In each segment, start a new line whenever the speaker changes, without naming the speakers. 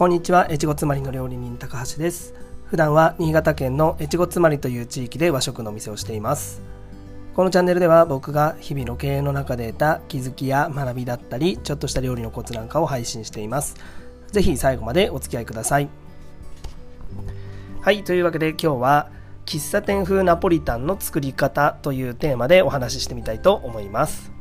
こんにちは、越後つまりの料理人高橋です。普段は新潟県の越後つまりという地域で和食のお店をしています。このチャンネルでは僕が日々の経営の中で得た気づきや学びだったり、ちょっとした料理のコツなんかを配信しています。ぜひ最後までお付き合いください。はい、というわけで今日は喫茶店風ナポリタンの作り方というテーマでお話ししてみたいと思います。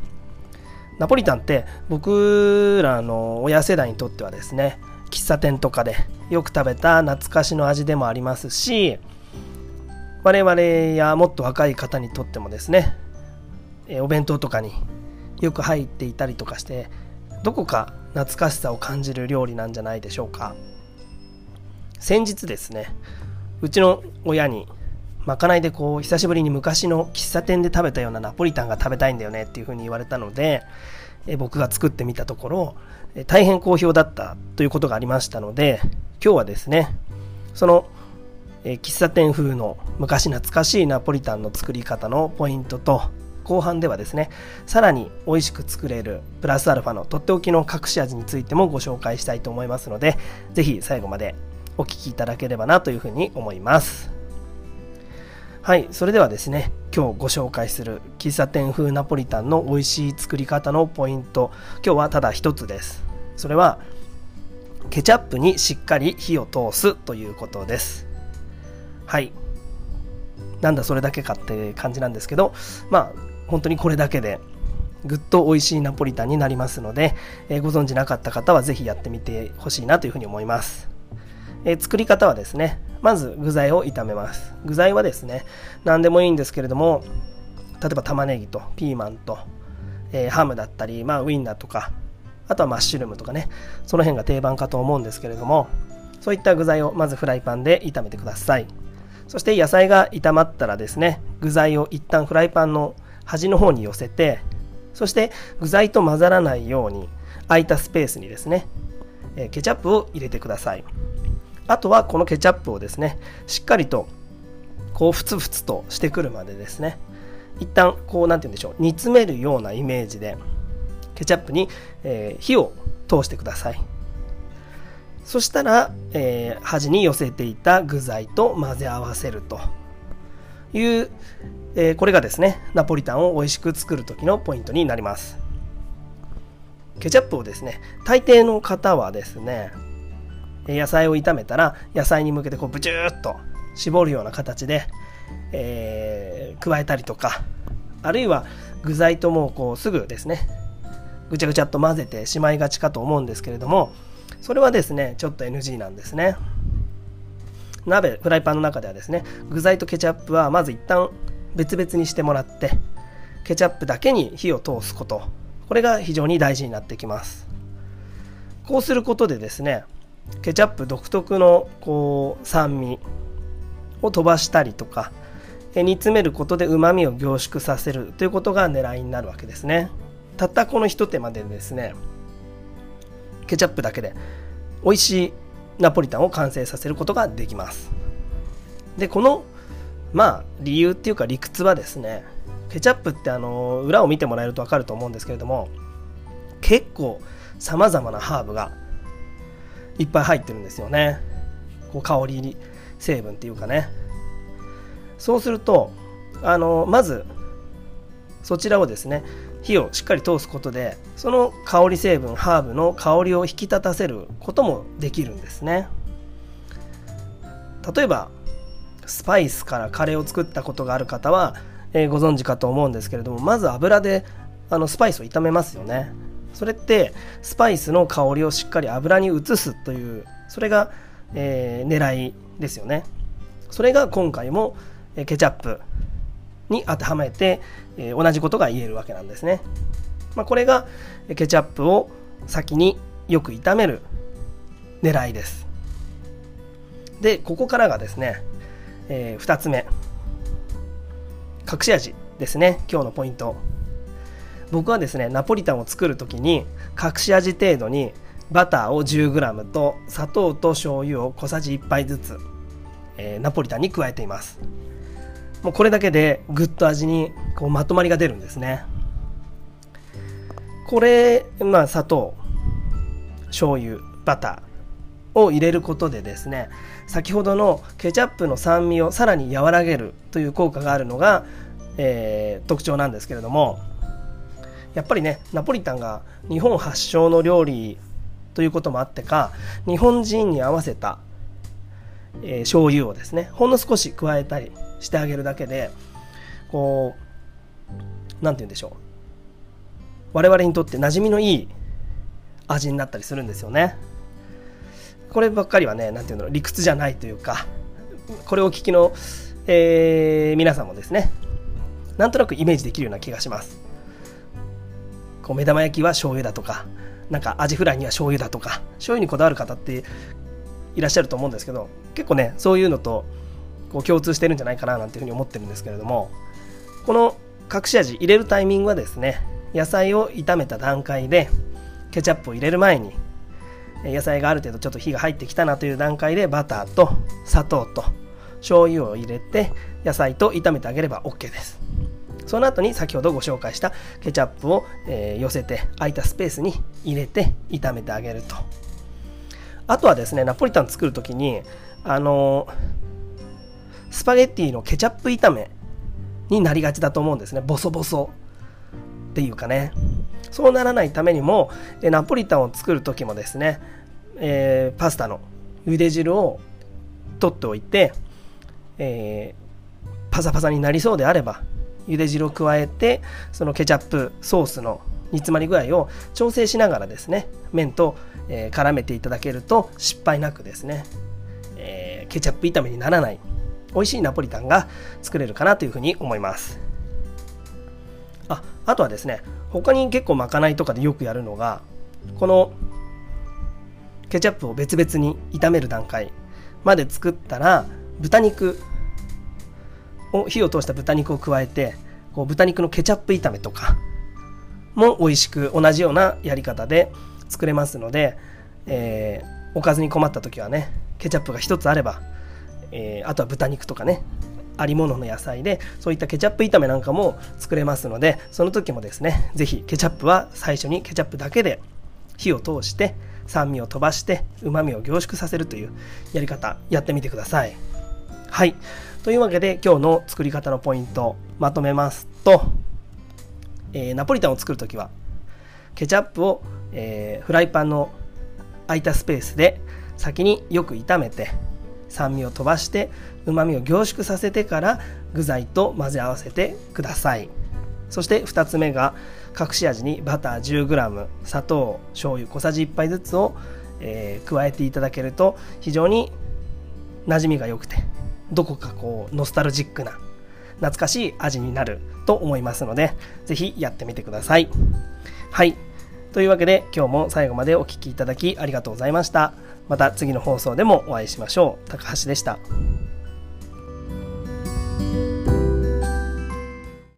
ナポリタンって僕らの親世代にとってはですね喫茶店とかでよく食べた懐かしの味でもありますし我々やもっと若い方にとってもですねお弁当とかによく入っていたりとかしてどこか懐かしさを感じる料理なんじゃないでしょうか。先日ですねうちの親にまかないでこう久しぶりに昔の喫茶店で食べたようなナポリタンが食べたいんだよねっていうふうに言われたのでえ僕が作ってみたところえ大変好評だったということがありましたので今日はですねそのえ喫茶店風の昔懐かしいナポリタンの作り方のポイントと後半ではですねさらに美味しく作れるプラスアルファのとっておきの隠し味についてもご紹介したいと思いますので是非最後までお聴きいただければなというふうに思います。はいそれではですね今日ご紹介する喫茶店風ナポリタンの美味しい作り方のポイント今日はただ一つです。それはケチャップにしっかり火を通すということです。はい。なんだそれだけかって感じなんですけどまあ本当にこれだけでぐっと美味しいナポリタンになりますので、えー、ご存知なかった方は是非やってみてほしいなというふうに思います、えー、作り方はですねまず具材を炒めます。具材はですね何でもいいんですけれども例えば玉ねぎとピーマンと、えー、ハムだったり、まあ、ウインナーとかあとはマッシュルームとかねその辺が定番かと思うんですけれどもそういった具材をまずフライパンで炒めてください。そして野菜が炒まったらですね具材を一旦フライパンの端の方に寄せてそして具材と混ざらないように空いたスペースにですねケチャップを入れてください。あとはこのケチャップをですねしっかりとこうふつふつとしてくるまでですね。一旦こう何て言うんでしょう。煮詰めるようなイメージでケチャップに、えー、火を通してください。そしたら、えー、端に寄せていた具材と混ぜ合わせるという、えー、これがですねナポリタンを美味しく作る時のポイントになります。ケチャップをですね大抵の方はですね野菜を炒めたら野菜に向けてこうブチューッと絞るような形で、えー、加えたりとかあるいは具材ともうこうすぐですねぐちゃぐちゃっと混ぜてしまいがちかと思うんですけれどもそれはですねちょっと NG なんですね。鍋フライパンの中ではですね具材とケチャップはまず一旦別々にしてもらってケチャップだけに火を通すこと。これが非常に大事になってきます。こうすることでですねケチャップ独特のこう酸味を飛ばしたりとか煮詰めることでうまみを凝縮させるということが狙いになるわけですね。たったこの一手間でですねケチャップだけで美味しいナポリタンを完成させることができます。でこのまあ理由っていうか理屈はですねケチャップってあの裏を見てもらえると分かると思うんですけれども結構さまざまなハーブがいっぱい入ってるんですよね。こう香り成分っていうかね。そうするとあのまずそちらをですね火をしっかり通すことでその香り成分ハーブの香りを引き立たせることもできるんですね。例えばスパイスからカレーを作ったことがある方は、えー、ご存知かと思うんですけれどもまず油であのスパイスを炒めますよね。それってスパイスの香りをしっかり油に移すというそれが、えー、狙いですよね。それが今回もえケチャップに当てはめて、えー、同じことが言えるわけなんですね、まあ、これがケチャップを先によく炒める狙いです。でここからがですね、えー、2つ目。隠し味ですね。今日のポイント。僕はですねナポリタンを作る時に隠し味程度にバターを 10g と砂糖と醤油を小さじ1杯ずつ、えー、ナポリタンに加えています。もうこれだけでぐっと味にこうまとまりが出るんですね。これまあ砂糖醤油バターを入れることでですね先ほどのケチャップの酸味をさらに和らげるという効果があるのが、えー、特徴なんですけれどもやっぱりねナポリタンが日本発祥の料理ということもあってか日本人に合わせた、えー、醤油をですねほんの少し加えたりしてあげるだけでこう何て言うんでしょう。我々にとって馴染みのいい味になったりするんですよね。こればっかりはね何て言うの理屈じゃないというかこれを聞きの、えー、皆さんもですねなんとなくイメージできるような気がします。こう目玉焼きは醤油だとかなんかアジフライには醤油だとか醤油にこだわる方っていらっしゃると思うんですけど結構ねそういうのとこう共通してるんじゃないかななんていうふうに思ってるんですけれどもこの隠し味入れるタイミングはですね野菜を炒めた段階でケチャップを入れる前に野菜がある程度ちょっと火が入ってきたなという段階でバターと砂糖と醤油を入れて野菜と炒めてあげれば OK です。その後に先ほどご紹介したケチャップを、え寄せて空いたスペースに入れて炒めてあげると。あとはですねナポリタン作る時にあのスパゲッティのケチャップ炒めになりがちだと思うんですね。ボソボソ。っていうかね。そうならないためにもナポリタンを作る時もですね、えー、パスタの茹で汁を取っておいて、えー、パサパサになりそうであれば茹で汁を加えてそのケチャップソースの煮詰まり具合を調整しながらですね麺と、えー、絡めていただけると失敗なくですね、えー、ケチャップ炒めにならない美味しいナポリタンが作れるかなというふうに思います。ああとはですね他に結構まかないとかでよくやるのがこのケチャップを別々に炒める段階まで作ったら豚肉を火を通した豚肉を加えてこう豚肉のケチャップ炒めとかも美味しく同じようなやり方で作れますので、えー、おかずに困った時はねケチャップが1つあれば、えー、あとは豚肉とかねありものの野菜でそういったケチャップ炒めなんかも作れますのでその時もですね是非ケチャップは最初にケチャップだけで火を通して酸味を飛ばしてうまみを凝縮させるというやり方やってみてください。はい。というわけで今日の作り方のポイントまとめますと、えー、ナポリタンを作る時はケチャップを、えー、フライパンの空いたスペースで先によく炒めて酸味を飛ばしてうまみを凝縮させてから具材と混ぜ合わせてください。そして2つ目が隠し味にバター 10g 砂糖醤油小さじ1杯ずつを、えー、加えていただけると非常に馴染みが良くてどこかこうノスタルジックな懐かしい味になると思いますので是非やってみてください。はい。というわけで今日も最後までお聴きいただきありがとうございました。また次の放送でもお会いしましょう。高橋でした。